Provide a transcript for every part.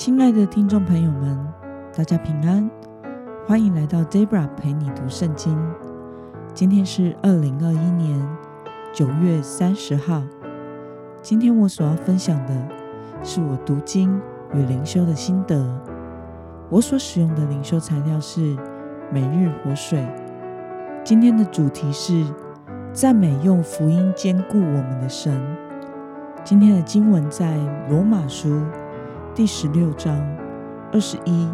亲爱的听众朋友们，大家平安，欢迎来到 Debra 陪你读圣经。今天是二零二一年九月三十号。今天我所要分享的是我读经与灵修的心得。我所使用的灵修材料是每日活水。今天的主题是赞美用福音坚固我们的神。今天的经文在罗马书。第十六章二十一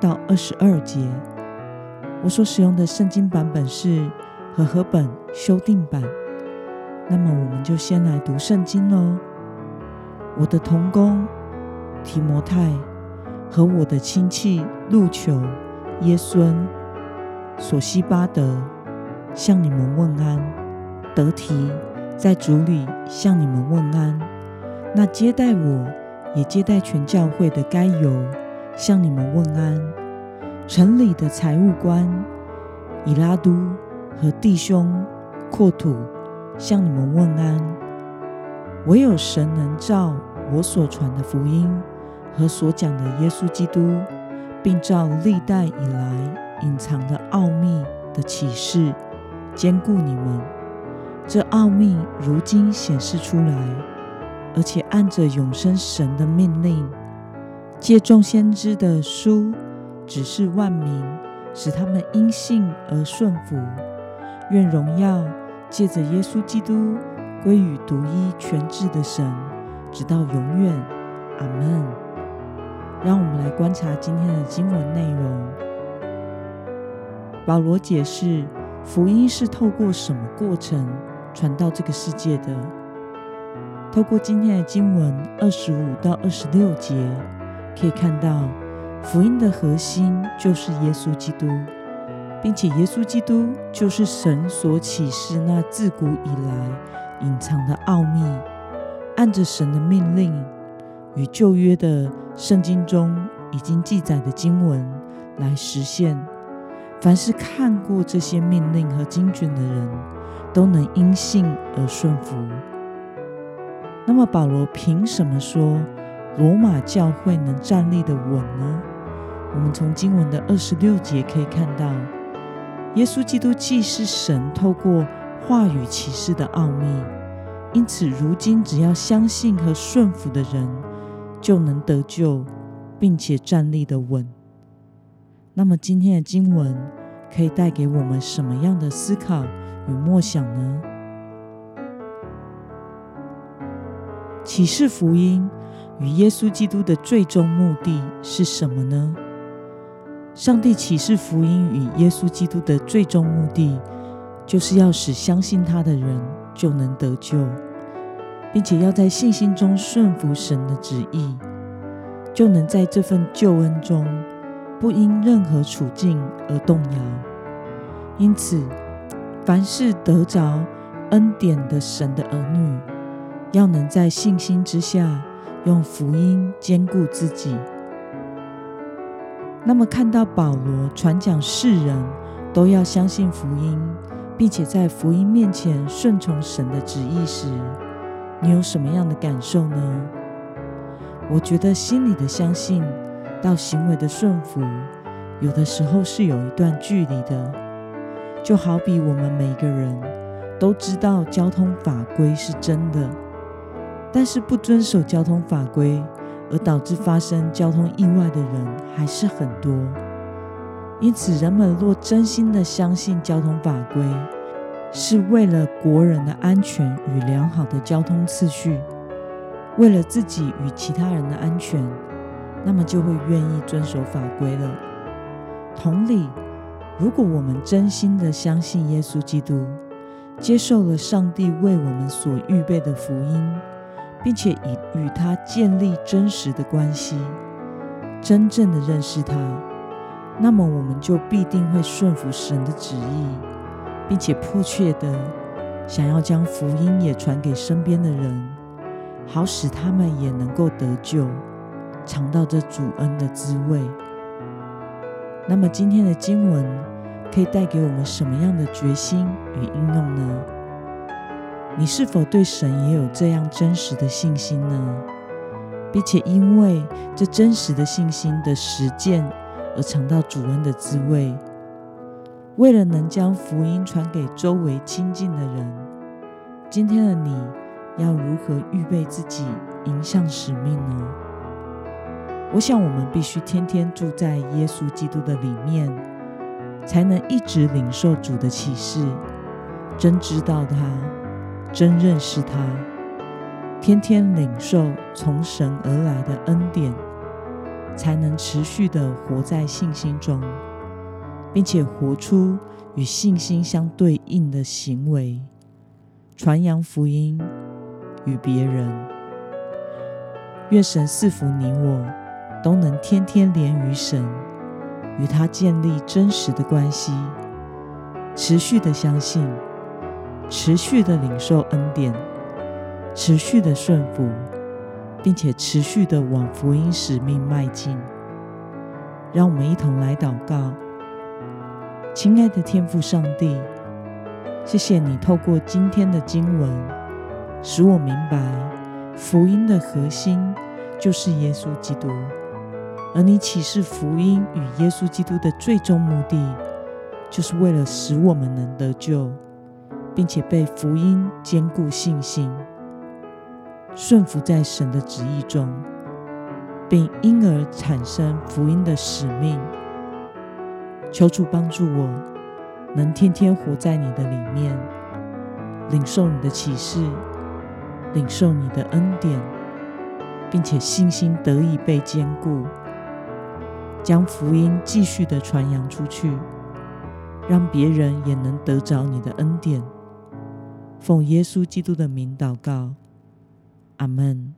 到二十二节，我所使用的圣经版本是和合本修订版。那么，我们就先来读圣经喽。我的同工提摩太和我的亲戚路求、耶孙、索西巴德向你们问安。得提在主里向你们问安。那接待我。也接待全教会的该由向你们问安。城里的财务官以拉都和弟兄阔土向你们问安。唯有神能照我所传的福音和所讲的耶稣基督，并照历代以来隐藏的奥秘的启示，兼顾你们。这奥秘如今显示出来。而且按着永生神的命令，借众先知的书指示万民，使他们因信而顺服。愿荣耀借着耶稣基督归于独一全智的神，直到永远。阿门。让我们来观察今天的经文内容。保罗解释福音是透过什么过程传到这个世界的。透过今天的经文二十五到二十六节，可以看到福音的核心就是耶稣基督，并且耶稣基督就是神所启示那自古以来隐藏的奥秘，按着神的命令与旧约的圣经中已经记载的经文来实现。凡是看过这些命令和经卷的人，都能因信而顺服。那么保罗凭什么说罗马教会能站立的稳呢？我们从经文的二十六节可以看到，耶稣基督既是神透过话语启示的奥秘，因此如今只要相信和顺服的人就能得救，并且站立的稳。那么今天的经文可以带给我们什么样的思考与默想呢？启示福音与耶稣基督的最终目的是什么呢？上帝启示福音与耶稣基督的最终目的，就是要使相信他的人就能得救，并且要在信心中顺服神的旨意，就能在这份救恩中不因任何处境而动摇。因此，凡是得着恩典的神的儿女。要能在信心之下用福音兼顾自己。那么，看到保罗传讲世人都要相信福音，并且在福音面前顺从神的旨意时，你有什么样的感受呢？我觉得心里的相信到行为的顺服，有的时候是有一段距离的。就好比我们每个人都知道交通法规是真的。但是不遵守交通法规而导致发生交通意外的人还是很多，因此人们若真心的相信交通法规是为了国人的安全与良好的交通次序，为了自己与其他人的安全，那么就会愿意遵守法规了。同理，如果我们真心的相信耶稣基督，接受了上帝为我们所预备的福音。并且以与他建立真实的关系，真正的认识他，那么我们就必定会顺服神的旨意，并且迫切的想要将福音也传给身边的人，好使他们也能够得救，尝到这主恩的滋味。那么今天的经文可以带给我们什么样的决心与应用呢？你是否对神也有这样真实的信心呢？并且因为这真实的信心的实践而尝到主恩的滋味。为了能将福音传给周围亲近的人，今天的你要如何预备自己迎向使命呢？我想，我们必须天天住在耶稣基督的里面，才能一直领受主的启示，真知道他，真认识他。天天领受从神而来的恩典，才能持续的活在信心中，并且活出与信心相对应的行为，传扬福音与别人。愿神赐福你我，都能天天连于神，与他建立真实的关系，持续的相信，持续的领受恩典。持续的顺服，并且持续的往福音使命迈进。让我们一同来祷告，亲爱的天父上帝，谢谢你透过今天的经文，使我明白福音的核心就是耶稣基督，而你启示福音与耶稣基督的最终目的，就是为了使我们能得救，并且被福音坚固信心。顺服在神的旨意中，并因而产生福音的使命。求主帮助我，能天天活在你的里面，领受你的启示，领受你的恩典，并且信心得以被坚固，将福音继续的传扬出去，让别人也能得着你的恩典。奉耶稣基督的名祷告。阿门。